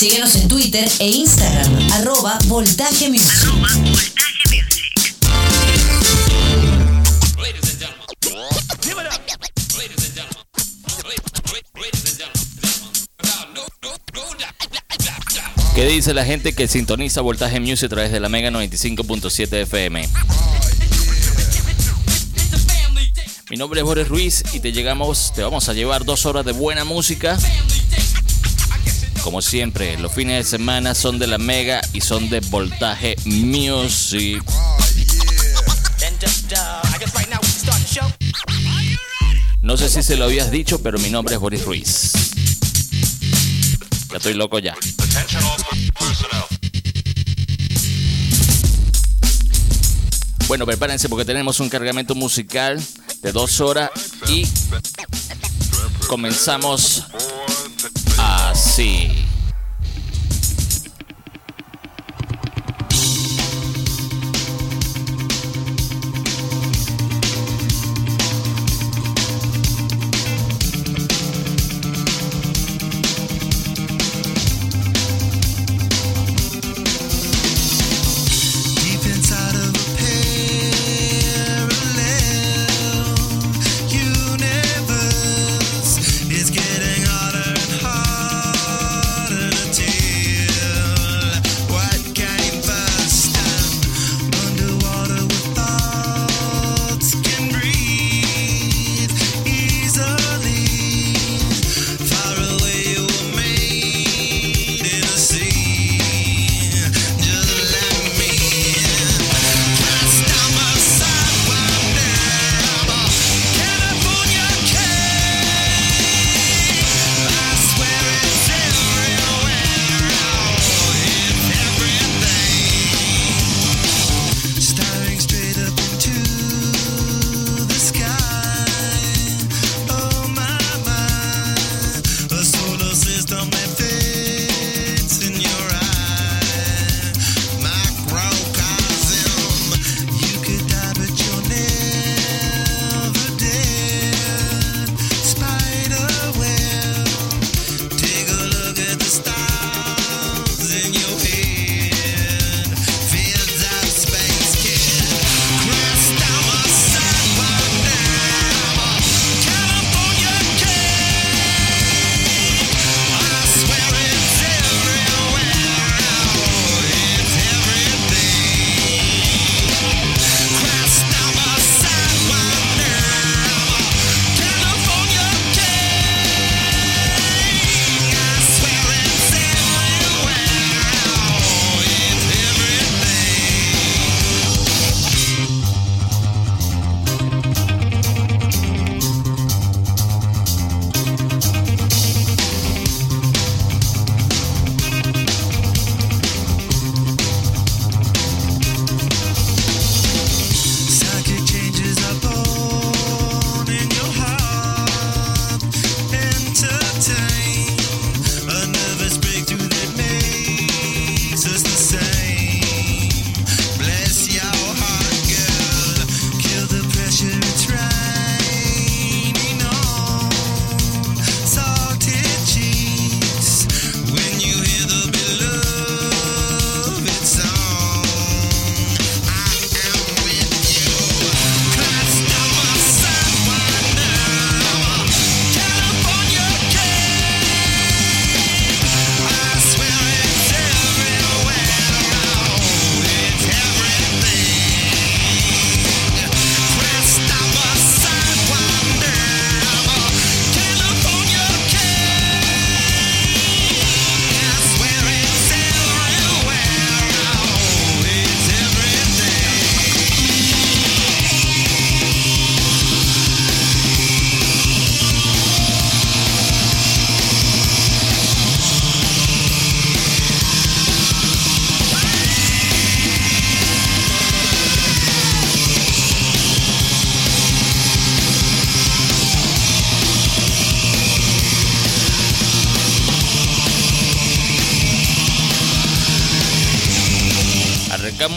Síguenos en Twitter e Instagram, arroba Voltaje Music. ¿Qué dice la gente que sintoniza Voltaje Music a través de la Mega 95.7 FM? Mi nombre es Boris Ruiz y te llegamos, te vamos a llevar dos horas de buena música. Como siempre, los fines de semana son de la Mega y son de Voltaje Music. No sé si se lo habías dicho, pero mi nombre es Boris Ruiz. Ya estoy loco ya. Bueno, prepárense porque tenemos un cargamento musical de dos horas y comenzamos así.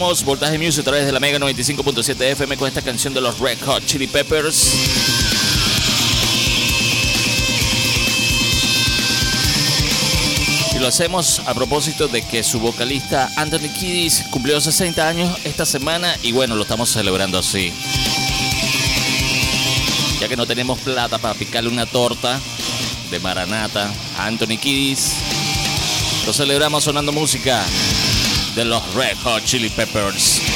Voltaje Music a través de la Mega 95.7 FM con esta canción de los Red Hot Chili Peppers. Y lo hacemos a propósito de que su vocalista Anthony Kiddis cumplió 60 años esta semana y bueno, lo estamos celebrando así. Ya que no tenemos plata para picarle una torta de Maranata a Anthony Kiddis, lo celebramos sonando música de los Red Hot Chili Peppers.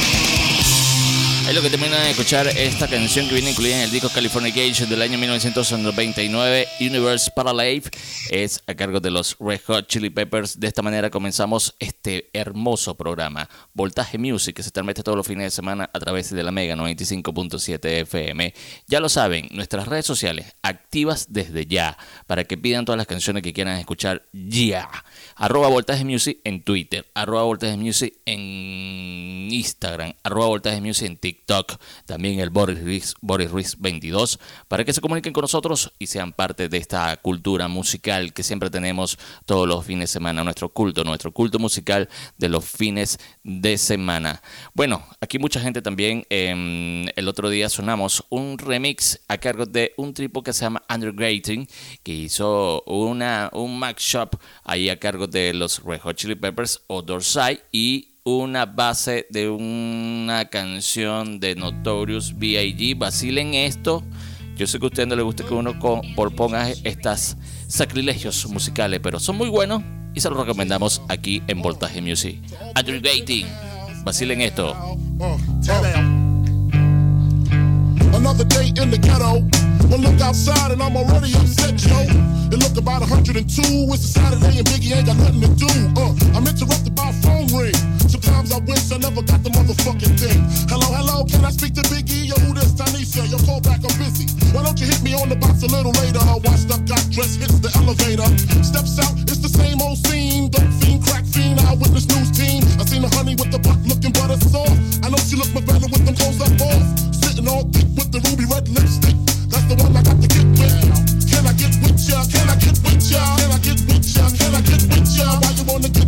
Es lo que terminan de escuchar esta canción que viene incluida en el disco Californication del año 1999, Universe Parallel, es a cargo de los Red Hot Chili Peppers. De esta manera comenzamos este hermoso programa, Voltaje Music, que se transmite todos los fines de semana a través de la Mega 95.7 FM. Ya lo saben, nuestras redes sociales activas desde ya, para que pidan todas las canciones que quieran escuchar ya. Arroba Voltaje Music en Twitter, arroba Voltaje Music en Instagram, arroba Voltaje Music en TikTok también el Boris Ruiz, Boris Ruiz 22, para que se comuniquen con nosotros y sean parte de esta cultura musical que siempre tenemos todos los fines de semana, nuestro culto, nuestro culto musical de los fines de semana. Bueno, aquí mucha gente también, em, el otro día sonamos un remix a cargo de un tripo que se llama Undergrating, que hizo una, un Max Shop ahí a cargo de los Red Hot Chili Peppers o Dorsai y una base de una canción de Notorious B.I.G. Vacilen esto. Yo sé que a usted no le gusta que uno ponga estas sacrilegios musicales, pero son muy buenos y se los recomendamos aquí en Voltaje Music. Aggregating. Vacilen esto. Another day in the and. It look about 102. It's a Saturday and Biggie ain't got nothing to do. Uh, I'm interrupted by a phone ring. Sometimes I wish I never got the motherfucking thing. Hello, hello, can I speak to Biggie? Yo, who this Tanisha? Yo, call back, I'm busy. Why don't you hit me on the box a little later? I washed up, got dressed, hits the elevator. Steps out, it's the same old scene. Dope fiend, crack fiend, eyewitness news team. I seen the honey with the butt looking butter soft. I know she look my better with them clothes up off. Sitting all thick with the ruby red lipstick. That's the one I got to get with. Can I get with ya? Can I get with ya? Can I get with ya? Can I get with ya? Why you wanna get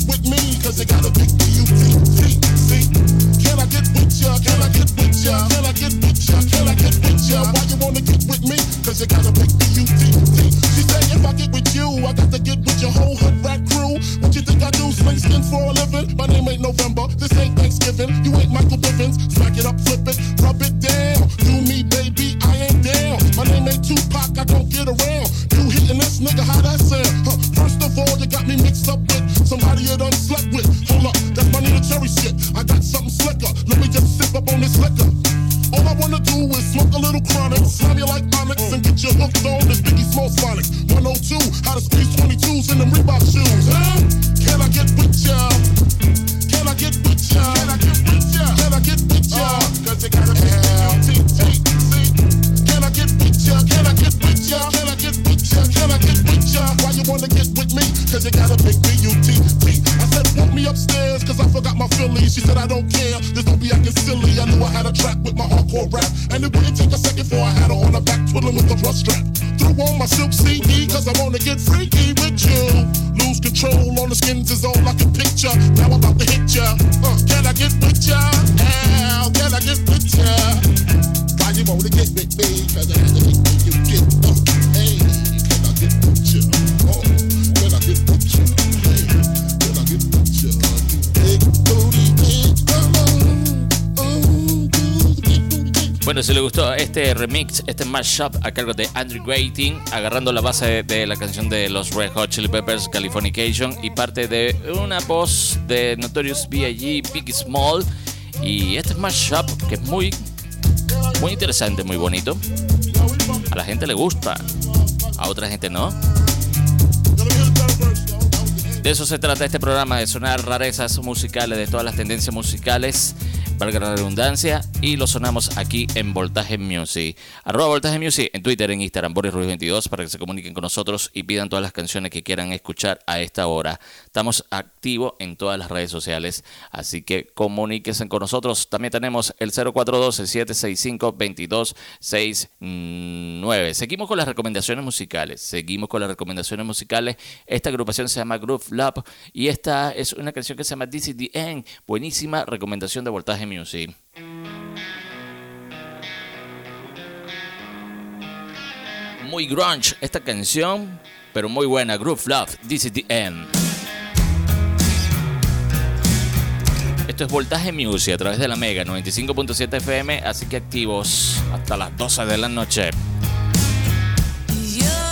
a cargo de Andrew Grating, agarrando la base de la canción de los Red Hot Chili Peppers, Californication, y parte de una voz de Notorious B.I.G., Big Small, y este mashup que es muy, muy interesante, muy bonito. A la gente le gusta, a otra gente no. De eso se trata este programa, de sonar rarezas musicales, de todas las tendencias musicales, valga la redundancia, y lo sonamos aquí en Voltaje Music. Arroba Voltaje Music en Twitter, en Instagram, Boris Ruiz 22, para que se comuniquen con nosotros y pidan todas las canciones que quieran escuchar a esta hora. Estamos activos en todas las redes sociales, así que comuníquense con nosotros. También tenemos el 0412-765-2269. Seguimos con las recomendaciones musicales, seguimos con las recomendaciones musicales. Esta agrupación se llama Groove Lab y esta es una canción que se llama This is the End. Buenísima recomendación de Voltaje Music. Muy grunge esta canción, pero muy buena. Groove Love, This is the End. Esto es Voltaje Music a través de la Mega 95.7 FM, así que activos hasta las 12 de la noche. Your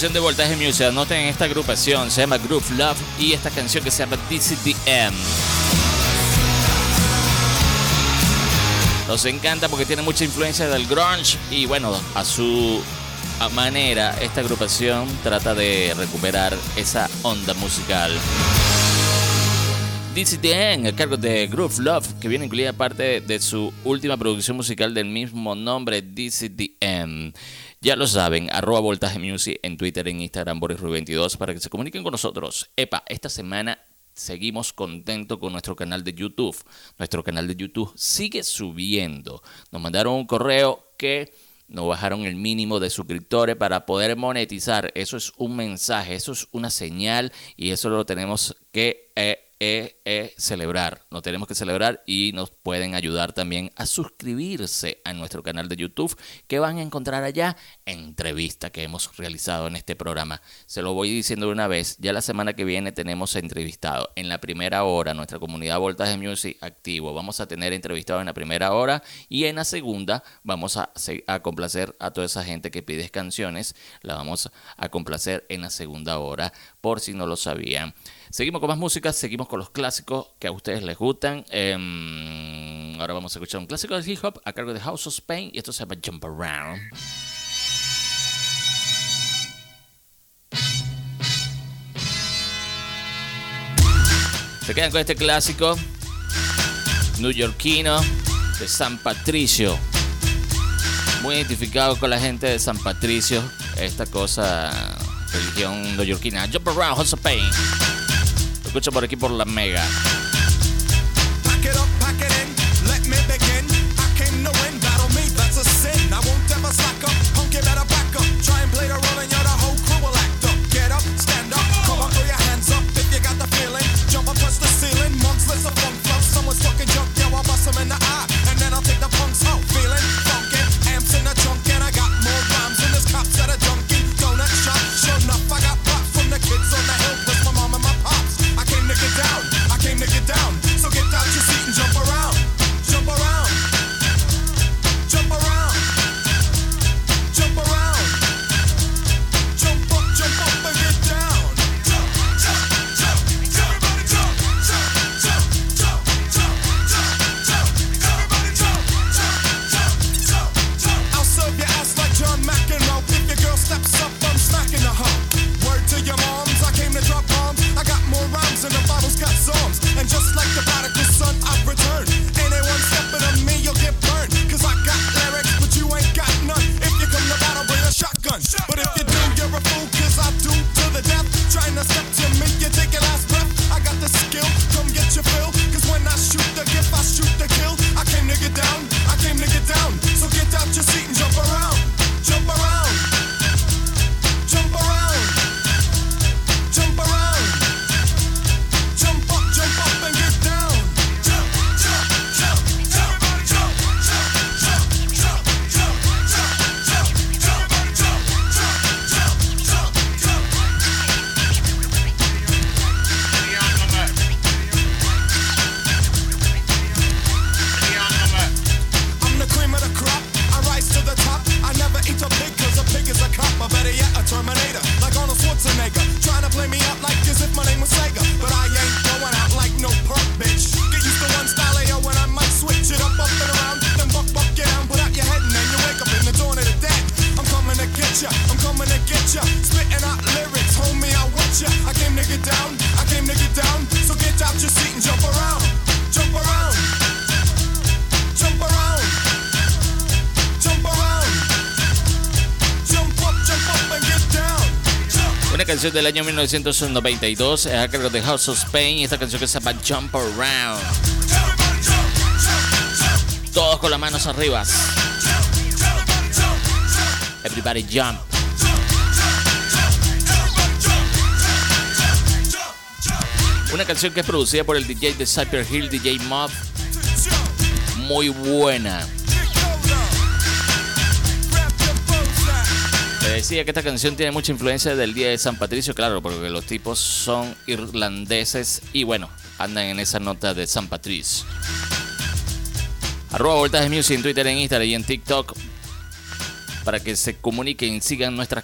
de Voltaje Music. Anoten esta agrupación, se llama Groove Love y esta canción que se llama DCDM. Nos encanta porque tiene mucha influencia del grunge y bueno, a su manera esta agrupación trata de recuperar esa onda musical. DCDM, a cargo de Groove Love, que viene incluida parte de su última producción musical del mismo nombre, DCDM. Ya lo saben, arroba Voltaje Music en Twitter, en Instagram, Boris 22 para que se comuniquen con nosotros. Epa, esta semana seguimos contentos con nuestro canal de YouTube. Nuestro canal de YouTube sigue subiendo. Nos mandaron un correo que nos bajaron el mínimo de suscriptores para poder monetizar. Eso es un mensaje, eso es una señal y eso lo tenemos que eh, e, celebrar. Nos tenemos que celebrar y nos pueden ayudar también a suscribirse a nuestro canal de YouTube que van a encontrar allá entrevista que hemos realizado en este programa. Se lo voy diciendo de una vez, ya la semana que viene tenemos entrevistado en la primera hora nuestra comunidad Voltaje Music activo. Vamos a tener entrevistado en la primera hora y en la segunda vamos a, a complacer a toda esa gente que pide canciones. La vamos a complacer en la segunda hora por si no lo sabían. Seguimos con más música, seguimos con los clásicos que a ustedes les gustan. Em, ahora vamos a escuchar un clásico de hip hop a cargo de House of Spain y esto se llama Jump Around. Se quedan con este clásico newyorkino de San Patricio. Muy identificado con la gente de San Patricio. Esta cosa, religión newyorkina. Jump Around, House of Pain. Escucha por aquí por la Mega. Canción del año 1992 es a cargo de House of Spain y esta canción que se llama Jump Around. Todos con las manos arriba. Everybody jump. Una canción que es producida por el DJ de Cyper Hill, DJ Mob. Muy buena. Decía que esta canción tiene mucha influencia del Día de San Patricio, claro, porque los tipos son irlandeses y bueno, andan en esa nota de San Patricio. Arroba Voltaje Music en Twitter, en Instagram y en TikTok para que se comuniquen, sigan nuestra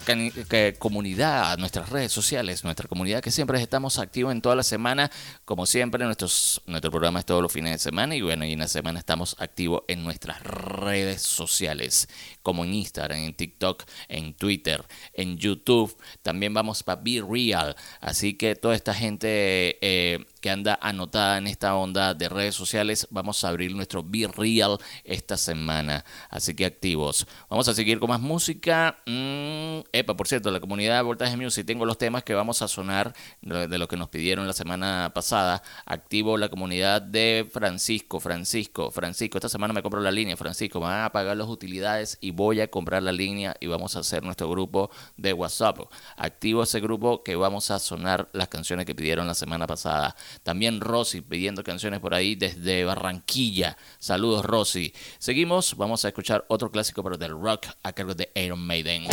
comunidad, nuestras redes sociales, nuestra comunidad que siempre estamos activos en toda la semana, como siempre, nuestros, nuestro programa es todos los fines de semana y bueno, y en la semana estamos activos en nuestras redes sociales, como en Instagram, en TikTok, en Twitter, en YouTube, también vamos para Be Real, así que toda esta gente eh, que anda anotada en esta onda de redes sociales, vamos a abrir nuestro Be Real esta semana. Así que activos. Vamos a seguir con más música. Mm, epa, por cierto, la comunidad de Voltaje Music, tengo los temas que vamos a sonar de lo que nos pidieron la semana pasada. Activo la comunidad de Francisco, Francisco, Francisco. Esta semana me compro la línea, Francisco. Me van a pagar las utilidades y voy a comprar la línea y vamos a hacer nuestro grupo de WhatsApp. Activo ese grupo que vamos a sonar las canciones que pidieron la semana pasada. También Rosy pidiendo canciones por ahí desde Barranquilla. Saludos Rosy. Seguimos, vamos a escuchar otro clásico pero del rock a cargo de Iron Maiden.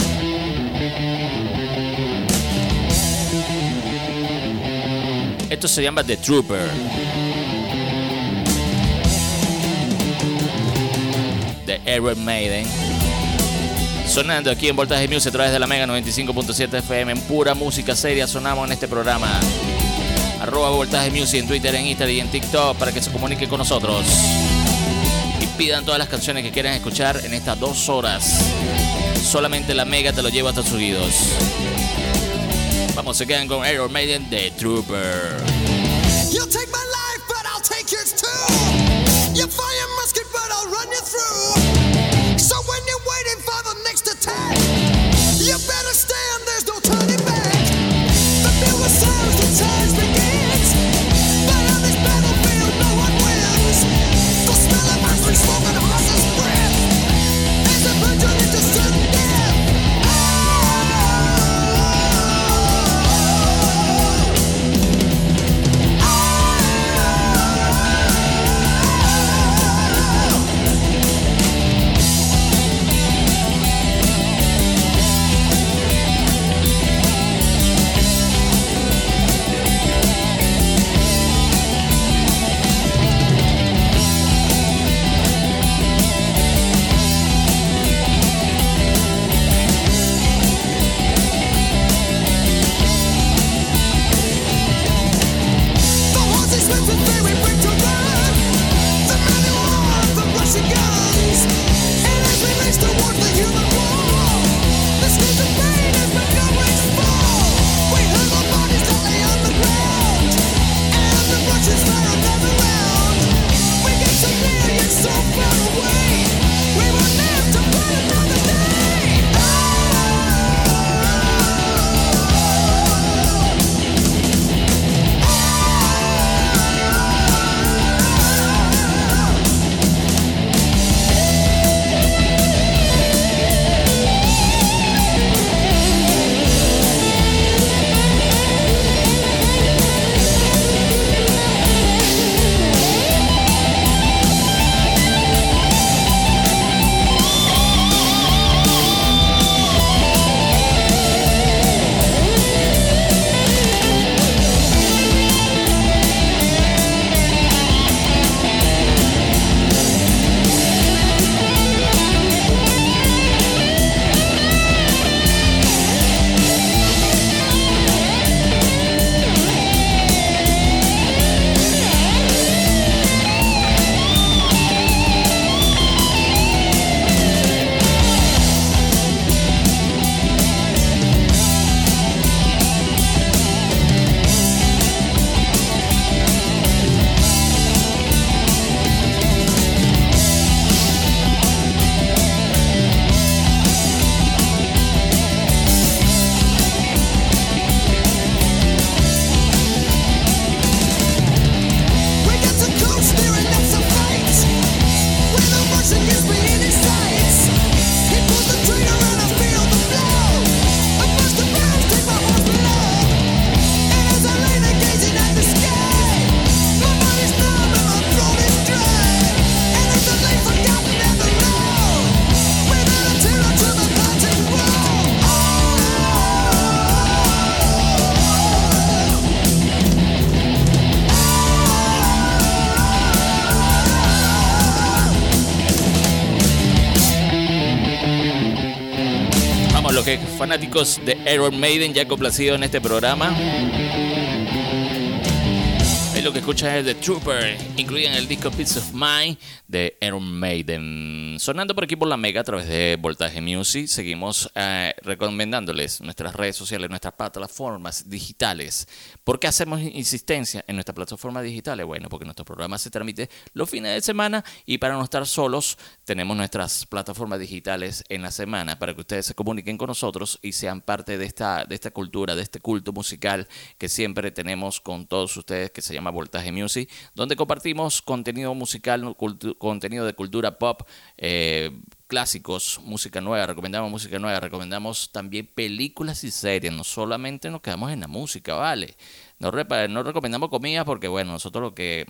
Esto se llama The Trooper. De Iron Maiden. Sonando aquí en Voltaje Music a través de la Mega 95.7 FM en pura música seria sonamos en este programa. Arroba Voltaje Music en Twitter, en Instagram y en TikTok para que se comuniquen con nosotros. Y pidan todas las canciones que quieran escuchar en estas dos horas. Solamente la Mega te lo lleva hasta tus oídos. Vamos, se quedan con Iron Maiden The Trooper. You'll take my life, but I'll take yours too. You fire musket, but I'll run you through. Fanáticos de Iron Maiden ya complacido en este programa. Ahí lo que escuchas es The Trooper, incluyen el disco Peace of Mind de Iron Maiden. Sonando por aquí por la Mega a través de Voltaje Music, seguimos eh, recomendándoles nuestras redes sociales, nuestras plataformas digitales. ¿Por qué hacemos insistencia en nuestras plataformas digitales? Bueno, porque nuestro programa se transmite los fines de semana y para no estar solos tenemos nuestras plataformas digitales en la semana para que ustedes se comuniquen con nosotros y sean parte de esta, de esta cultura, de este culto musical que siempre tenemos con todos ustedes que se llama Voltaje Music, donde compartimos contenido musical, contenido de cultura pop, eh, clásicos, música nueva, recomendamos música nueva, recomendamos también películas y series, no solamente nos quedamos en la música, ¿vale? No, no recomendamos comida porque, bueno, nosotros lo que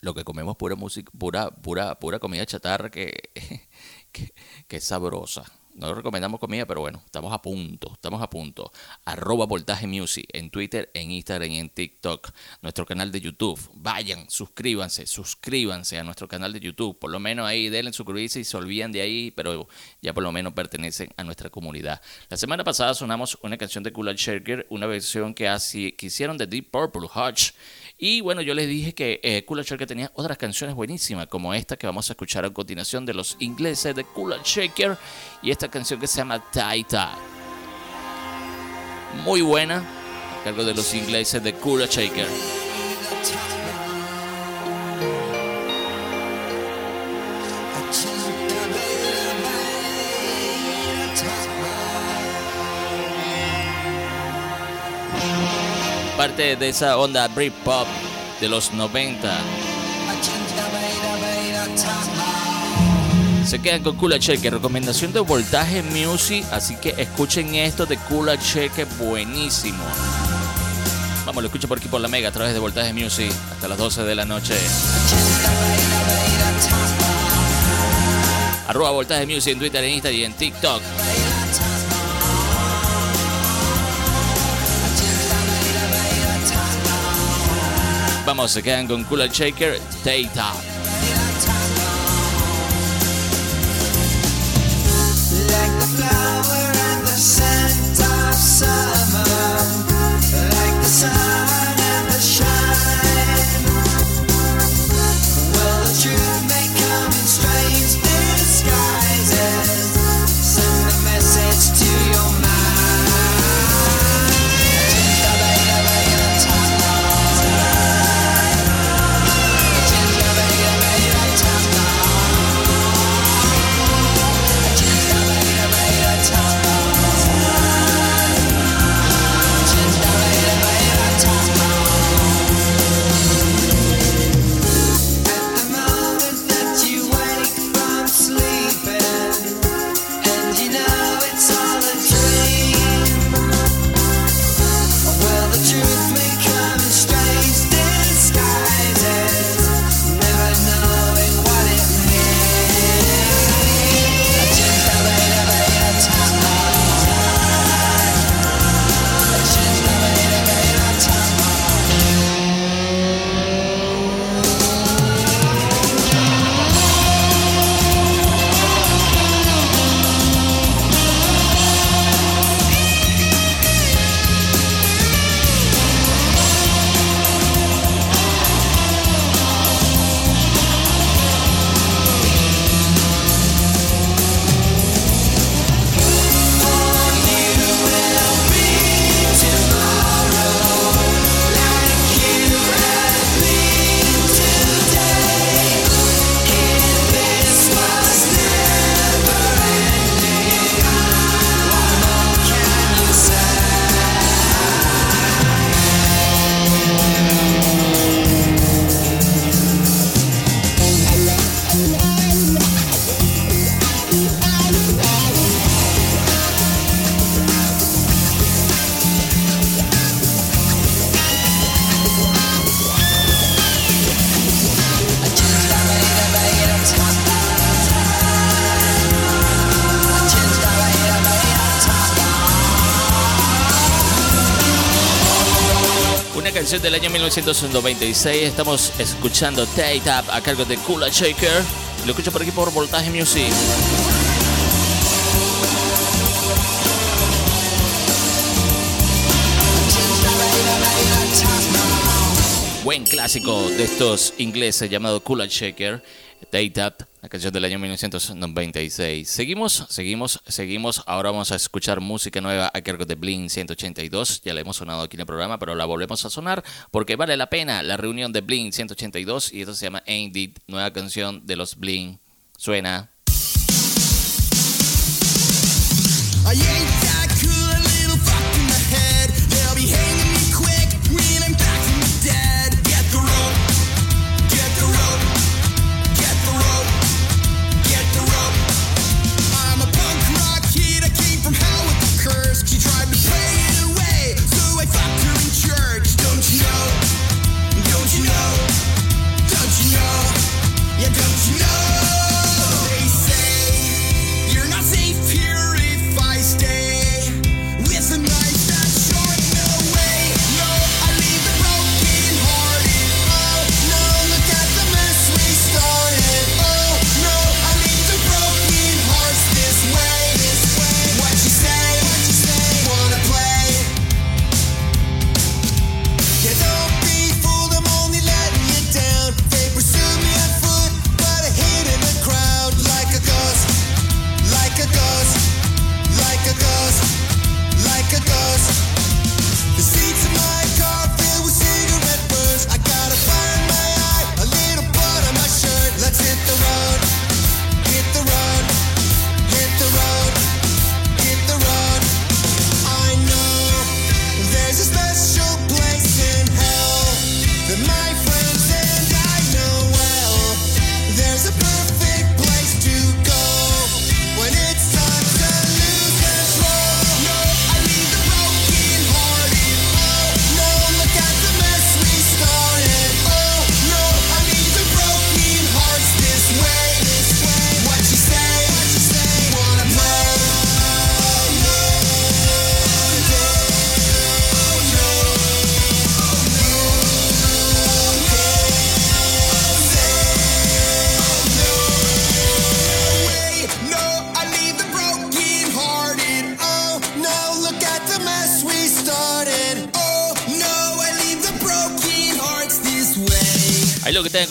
lo que comemos pura música, pura, pura, pura comida chatarra que, que es sabrosa. No recomendamos comida, pero bueno, estamos a punto, estamos a punto. Arroba Voltaje Music en Twitter, en Instagram y en TikTok. Nuestro canal de YouTube. Vayan, suscríbanse, suscríbanse a nuestro canal de YouTube. Por lo menos ahí denle suscribirse y se olviden de ahí, pero ya por lo menos pertenecen a nuestra comunidad. La semana pasada sonamos una canción de Kula Shaker, una versión que, así, que hicieron de Deep Purple Hodge. Y bueno, yo les dije que eh, Shaker tenía otras canciones buenísimas, como esta que vamos a escuchar a continuación de los ingleses de Kula Shaker. Y esta canción que se llama Taita. Muy buena, a cargo de los ingleses de Kula Shaker. Parte de esa onda Britpop de los 90. Se quedan con Kula Cheque, recomendación de Voltaje Music, así que escuchen esto de Kula Cheque, buenísimo. Vamos, lo escucho por aquí por la Mega a través de Voltaje Music hasta las 12 de la noche. Arroba Voltaje Music en Twitter, en Instagram y en TikTok. Vamos, se quedan con Kula Shaker, Data. Like canción del año 1996. Estamos escuchando Take Up a cargo de Kula Shaker. Lo escucho por aquí por Voltaje Music. Buen clásico de estos ingleses llamado Kula Shaker. Take Up la canción del año 1996. Seguimos, seguimos, seguimos. Ahora vamos a escuchar música nueva a cargo de Blink 182. Ya la hemos sonado aquí en el programa, pero la volvemos a sonar porque vale la pena la reunión de Blink 182 y esto se llama Ain't nueva canción de los Blink. Suena. I ain't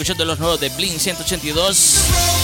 escuchando los nuevos de Blink 182.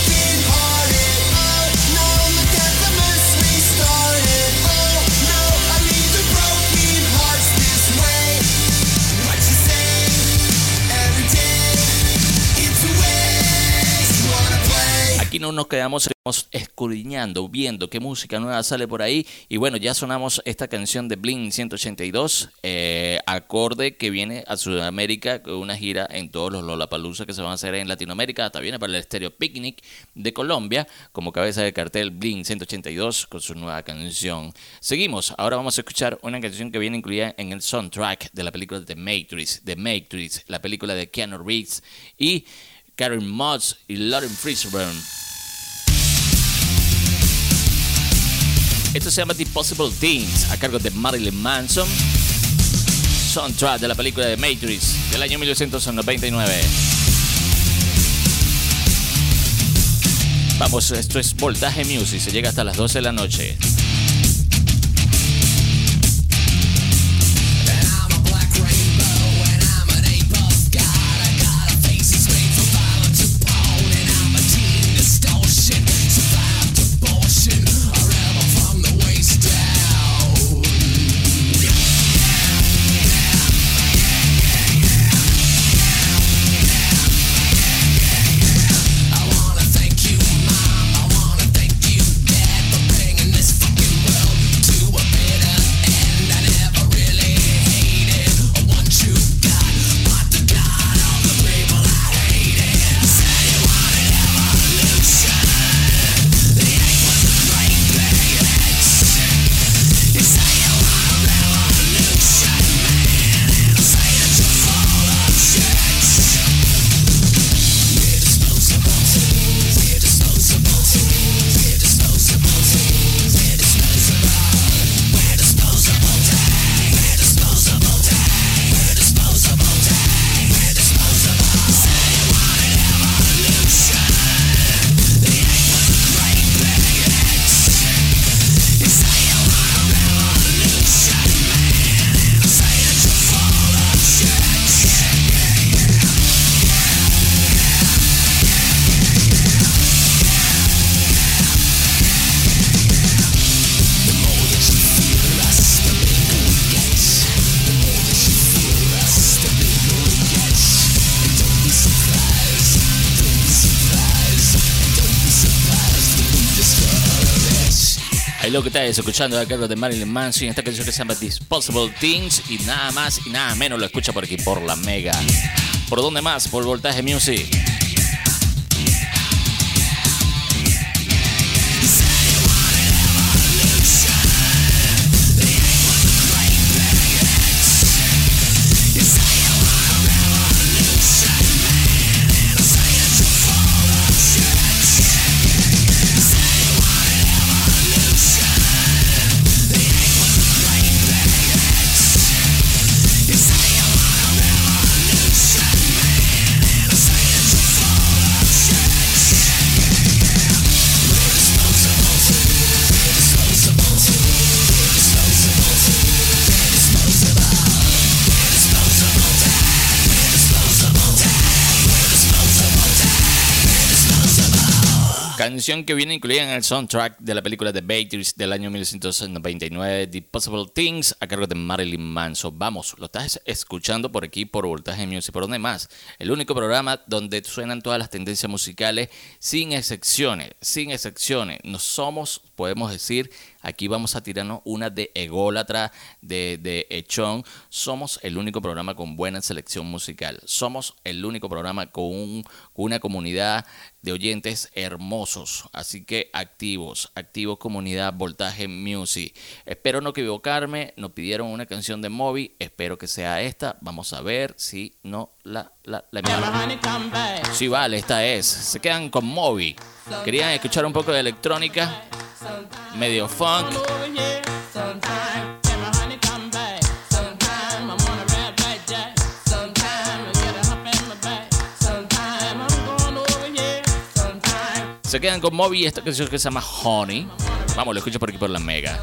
nos quedamos escudriñando, viendo qué música nueva sale por ahí. Y bueno, ya sonamos esta canción de Blink 182, eh, acorde que viene a Sudamérica, con una gira en todos los Lollapalooza que se van a hacer en Latinoamérica. Hasta viene para el Estéreo Picnic de Colombia, como cabeza de cartel Blink 182 con su nueva canción. Seguimos, ahora vamos a escuchar una canción que viene incluida en el soundtrack de la película The Matrix, The Matrix, la película de Keanu Reeves y Karen Moss y Lauren Fishburne. Esto se llama The Possible Things, a cargo de Marilyn Manson. Soundtrack de la película de Matrix del año 1999. Vamos, esto es Voltaje Music, se llega hasta las 12 de la noche. Ahí lo que estás escuchando a cargo de Marilyn Manson, esta canción que se llama Disposable Things y nada más y nada menos lo escucha por aquí por la Mega. ¿Por dónde más? Por Voltaje Music. Canción que viene incluida en el soundtrack de la película The Batteries del año 1999, The Possible Things, a cargo de Marilyn Manson. Vamos, lo estás escuchando por aquí, por Voltaje Music, por donde más. El único programa donde suenan todas las tendencias musicales, sin excepciones, sin excepciones. No somos, podemos decir, aquí vamos a tirarnos una de ególatra, de, de echón. Somos el único programa con buena selección musical. Somos el único programa con, un, con una comunidad de oyentes hermosos. Así que activos, activos comunidad Voltaje Music. Espero no equivocarme. Nos pidieron una canción de Moby. Espero que sea esta. Vamos a ver si no la la, la Sí, vale, esta es. Se quedan con Moby. Querían escuchar un poco de electrónica, medio funk. Se quedan con Moby y canción que se llama Honey. Vamos, lo escucho por aquí por la mega.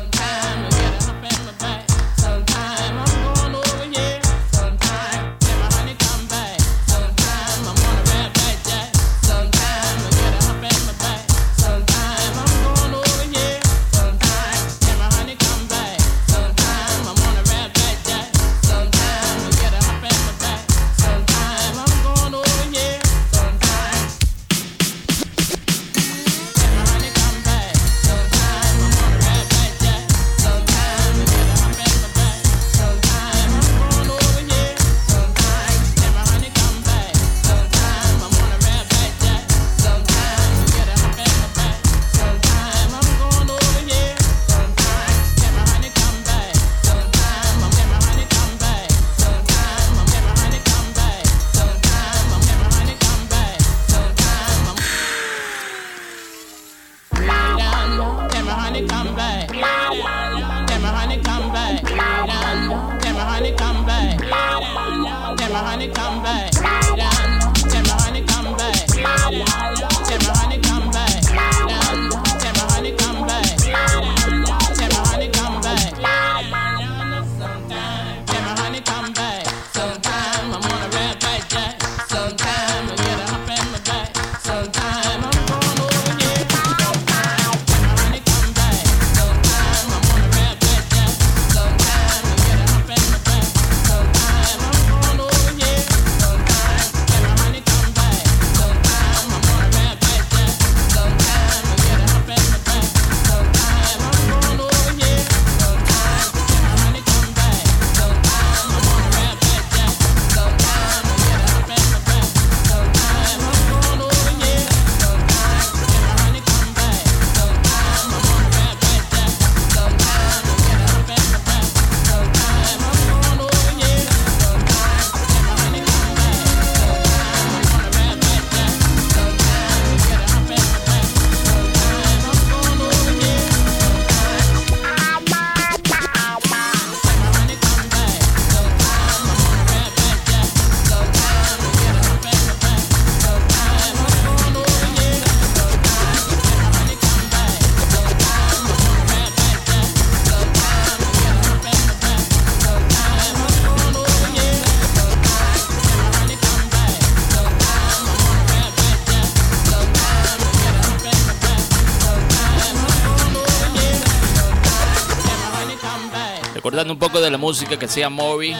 De la música que hacía Moby.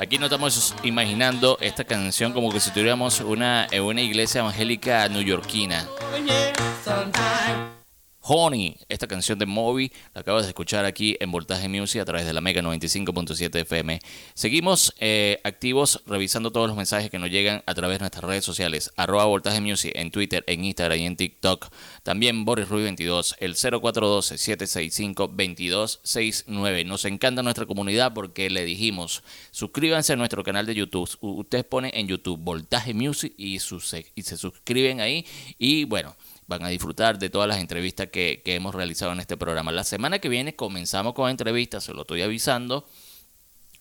Aquí nos estamos imaginando esta canción como que si tuviéramos una, una iglesia evangélica neoyorquina. Honey, esta canción de Moby, la acabas de escuchar aquí en Voltaje Music a través de la Mega 95.7 FM. Seguimos eh, activos revisando todos los mensajes que nos llegan a través de nuestras redes sociales, arroba Voltaje Music en Twitter, en Instagram y en TikTok. También Boris Ruiz 22, el 0412-765-2269. Nos encanta nuestra comunidad porque le dijimos, suscríbanse a nuestro canal de YouTube. Ustedes ponen en YouTube Voltaje Music y, y se suscriben ahí y bueno van a disfrutar de todas las entrevistas que, que hemos realizado en este programa. La semana que viene comenzamos con entrevistas, se lo estoy avisando.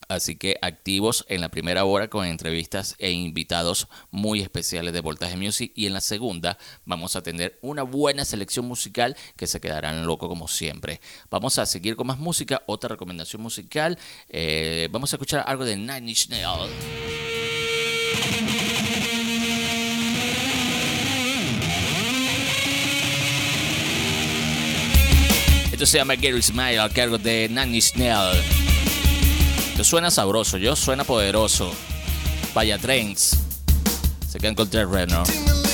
Así que activos en la primera hora con entrevistas e invitados muy especiales de Voltaje Music. Y en la segunda vamos a tener una buena selección musical que se quedarán loco como siempre. Vamos a seguir con más música. Otra recomendación musical. eh, vamos a escuchar algo de Nine Inch Nails. Esto se llama Gary Smile al cargo de Nanny Snell. Esto suena sabroso, yo suena poderoso. Vaya Trends. Se quedan con Trent Reznor.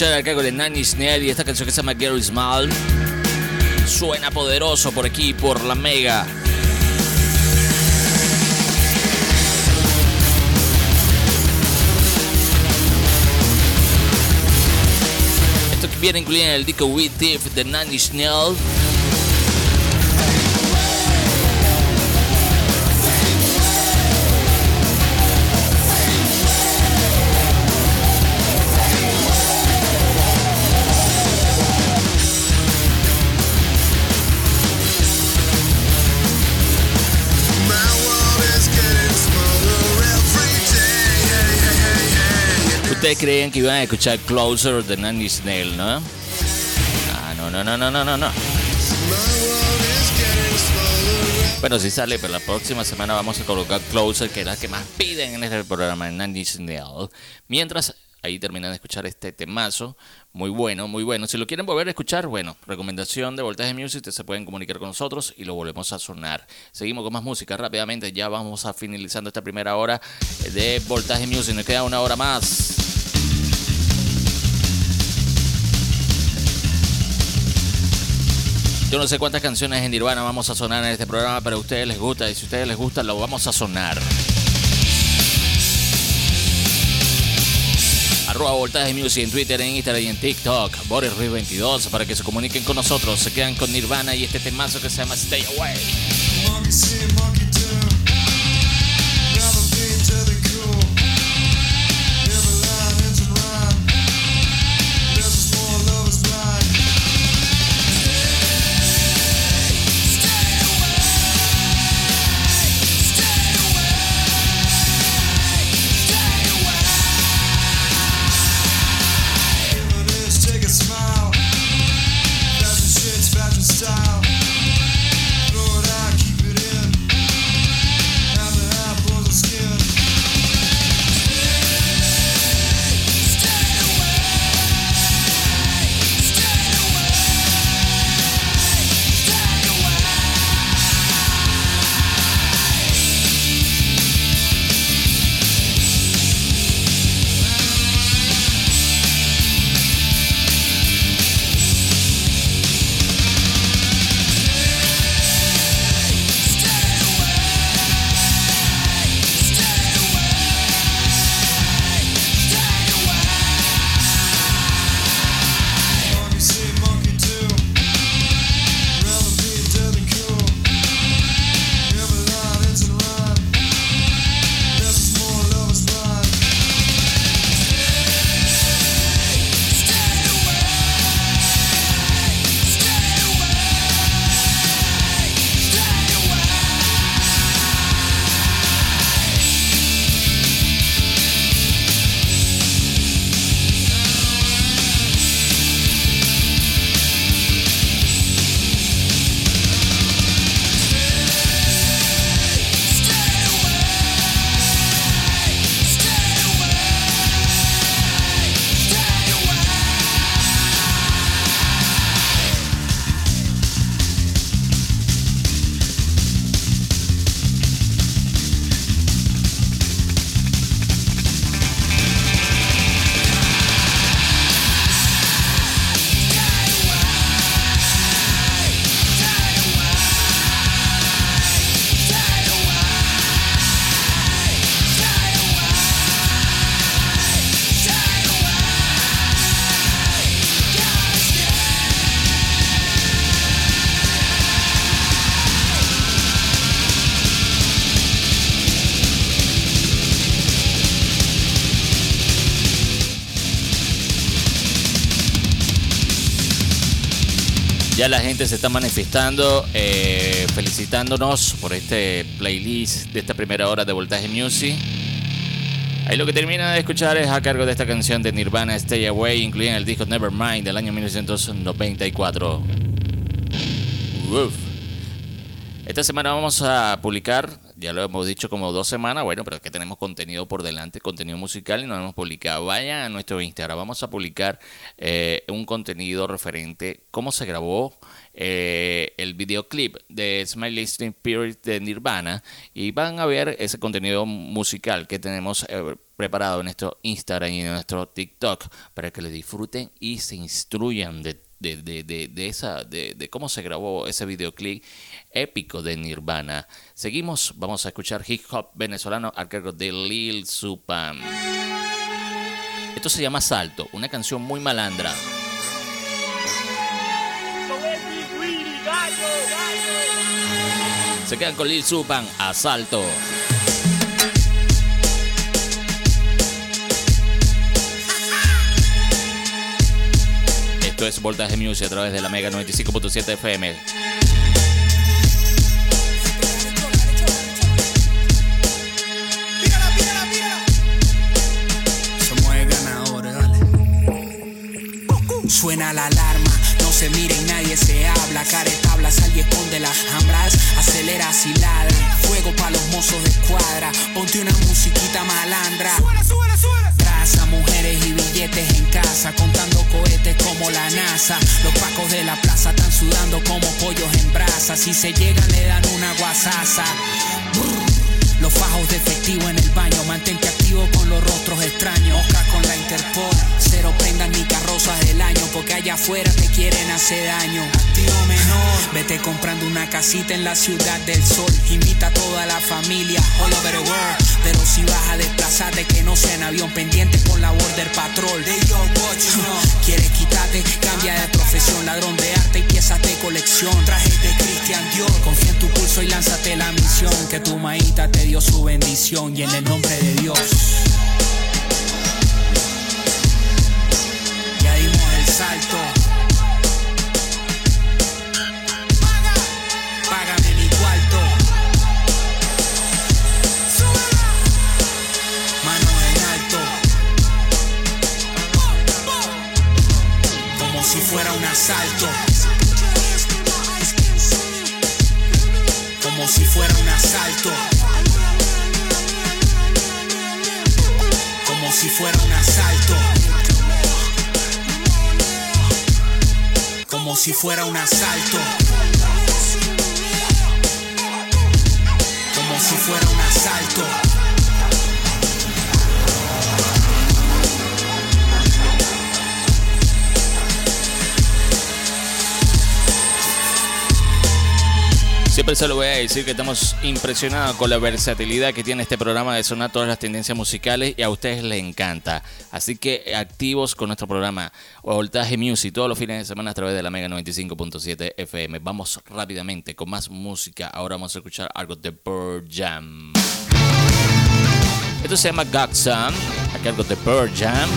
Escuchar al cargo de Nanny Snell y esta canción que se llama Gary Smile. Suena poderoso por aquí, por la Mega. Esto viene incluido en el disco We Thief de Nanny Snell. Ustedes creían que iban a escuchar Closer de Nanny Snell, ¿no? Ah, no, no, no, no, no, no, no. Bueno, sí sale, pero la próxima semana vamos a colocar Closer, que es la que más piden en este programa, en Nanny Snell. Mientras, ahí terminan de escuchar este temazo, muy bueno, muy bueno. Si lo quieren volver a escuchar, bueno, recomendación de Voltaje Music, se pueden comunicar con nosotros y lo volvemos a sonar. Seguimos con más música rápidamente, ya vamos a finalizando esta primera hora de Voltaje Music, nos queda una hora más. Yo no sé cuántas canciones en Nirvana vamos a sonar en este programa, pero a ustedes les gusta y si a ustedes les gusta lo vamos a sonar. Arroba Voltaje Music en Twitter, en Instagram y en TikTok. Boris Ruiz 22 para que se comuniquen con nosotros. Se quedan con Nirvana y este temazo que se llama Stay Away. Ya la gente se está manifestando, eh, felicitándonos por este playlist de esta primera hora de Voltaje Music. Ahí lo que termina de escuchar es a cargo de esta canción de Nirvana Stay Away, incluida en el disco Nevermind del año 1994. Uf. Esta semana vamos a publicar, ya lo hemos dicho como dos semanas, bueno, pero es que tenemos contenido por delante, contenido musical y no hemos publicado. Vayan a nuestro Instagram, vamos a publicar eh, un contenido referente cómo se grabó eh, el videoclip de Smile Listening Spirit de Nirvana y van a ver ese contenido musical que tenemos eh, preparado en nuestro Instagram y en nuestro TikTok para que le disfruten y se instruyan de de, de, de, de esa, de, de cómo se grabó ese videoclip épico de Nirvana. Seguimos, vamos a escuchar hip hop venezolano al cargo de Lil Supan. Esto se llama Salto, una canción muy malandra. Se quedan con Lil Supan, Asalto. Esto es Voltaje Music a través de la Mega 95.7 FM. Suena la alarma, no se mira y nadie se habla. Care tablas, alguien esconde las hambras, acelera si ladra. Fuego pa' los mozos de escuadra, ponte una musiquita malandra. Traza mujeres y billetes en casa, contando cohetes como la NASA. Los pacos de la plaza están sudando como pollos en brasa. Si se llegan, le dan una guasaza. Los fajos de efectivo en el baño, mantente activo con los rostros extraños. Oscar con la Interpol, cero prendas ni carrozas del año, porque allá afuera te quieren hacer daño. Activo menor, vete comprando una casita en la ciudad del sol. Invita a toda la familia, all over the world. Pero si vas a desplazarte, que no sea en avión pendiente con la Border Patrol. De yo, watch, no. Quieres quitarte, cambia de profesión, ladrón de arte y piezas de colección. Trajes de Christian Dior, confía en tu pulso y lánzate la misión. Que tu maíta te dio su bendición y en el nombre de Dios. Ya dimos el salto. Págame mi cuarto. Manos en alto. Como si fuera un asalto. Como si fuera un asalto. Como si fuera un asalto. Como si fuera un asalto. Como si fuera un asalto. Siempre se lo voy a decir que estamos impresionados con la versatilidad que tiene este programa de sonar todas las tendencias musicales y a ustedes les encanta. Así que activos con nuestro programa Voltaje Music todos los fines de semana a través de la Mega 95.7 FM. Vamos rápidamente con más música. Ahora vamos a escuchar algo de Pearl Jam. Esto se llama Godsam, a cargo de Pearl Jam.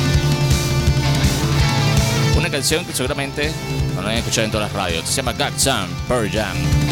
Una canción que seguramente no la han escuchado en todas las radios. Se llama Godsam, Pearl Jam.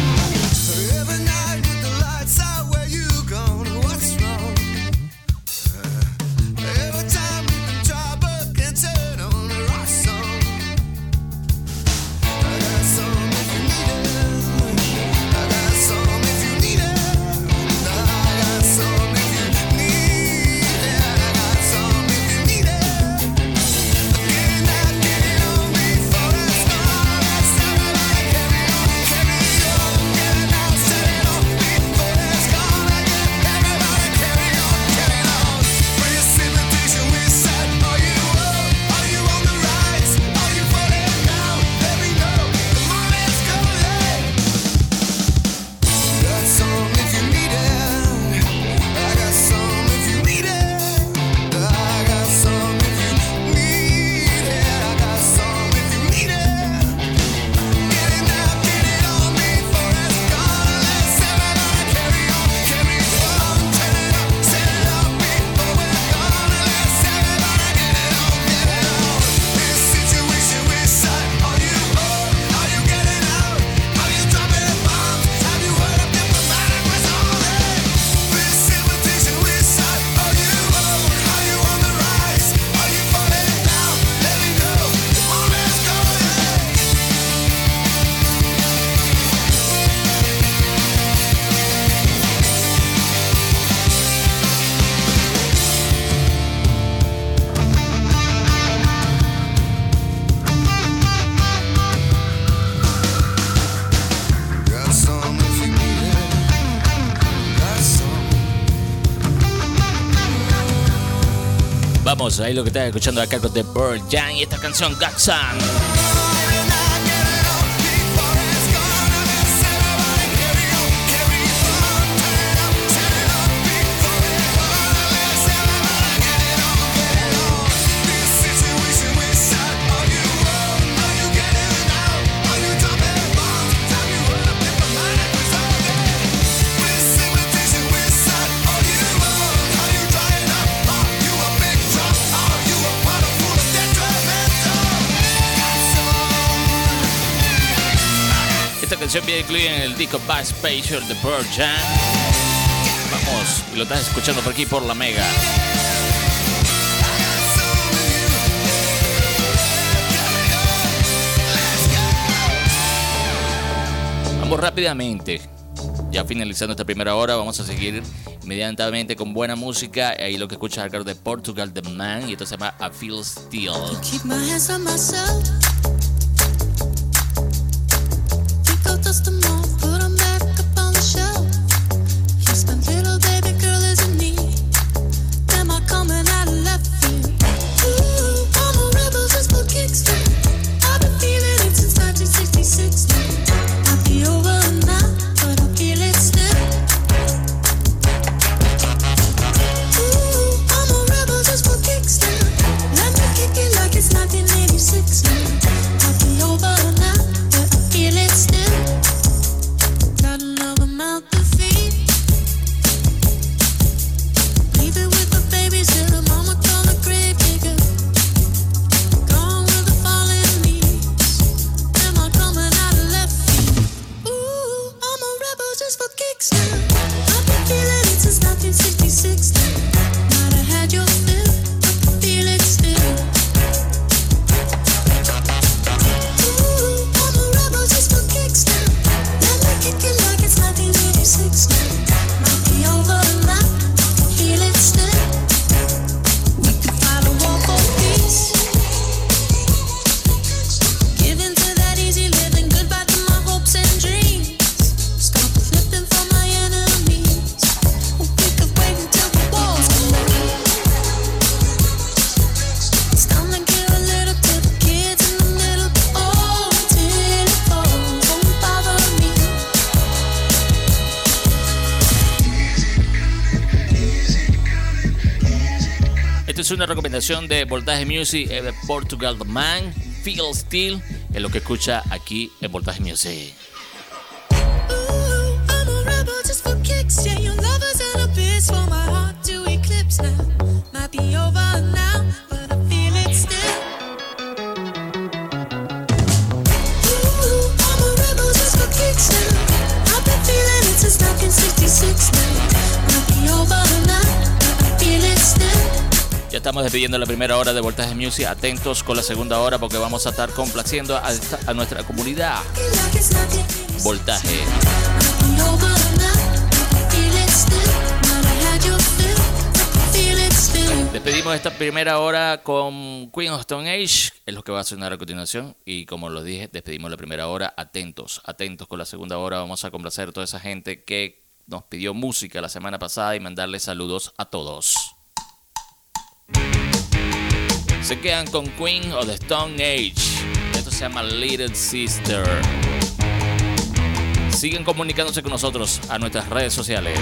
Ahí lo que estás escuchando acá con The Pearl Jam y esta canción Godsam. Canción viene incluida en el disco Bass Special de Pearl Jam. Vamos, y lo estás escuchando por aquí por la Mega. Vamos rápidamente. Ya finalizando esta primera hora, vamos a seguir inmediatamente con buena música. Ahí lo que escuchas algo de Portugal, The Man, y esto se llama I Feel Still. Una recomendación de Voltaje Music, eh, Portugal The Man, Feel Steel, es lo que escucha aquí en Voltaje Music. Estamos despidiendo la primera hora de Voltaje Music. Atentos con la segunda hora porque vamos a estar complaciendo a, nuestra comunidad. Feel like it's 1986 Voltaje. Despedimos esta primera hora con Queen of Stone Age, es lo que va a sonar a continuación. Y como lo dije, despedimos la primera hora. Atentos, atentos con la segunda hora. Vamos a complacer a toda esa gente que nos pidió música la semana pasada y mandarle saludos a todos. Se quedan con Queen of the Stone Age. Esto se llama Little Sister. Siguen comunicándose con nosotros a nuestras redes sociales.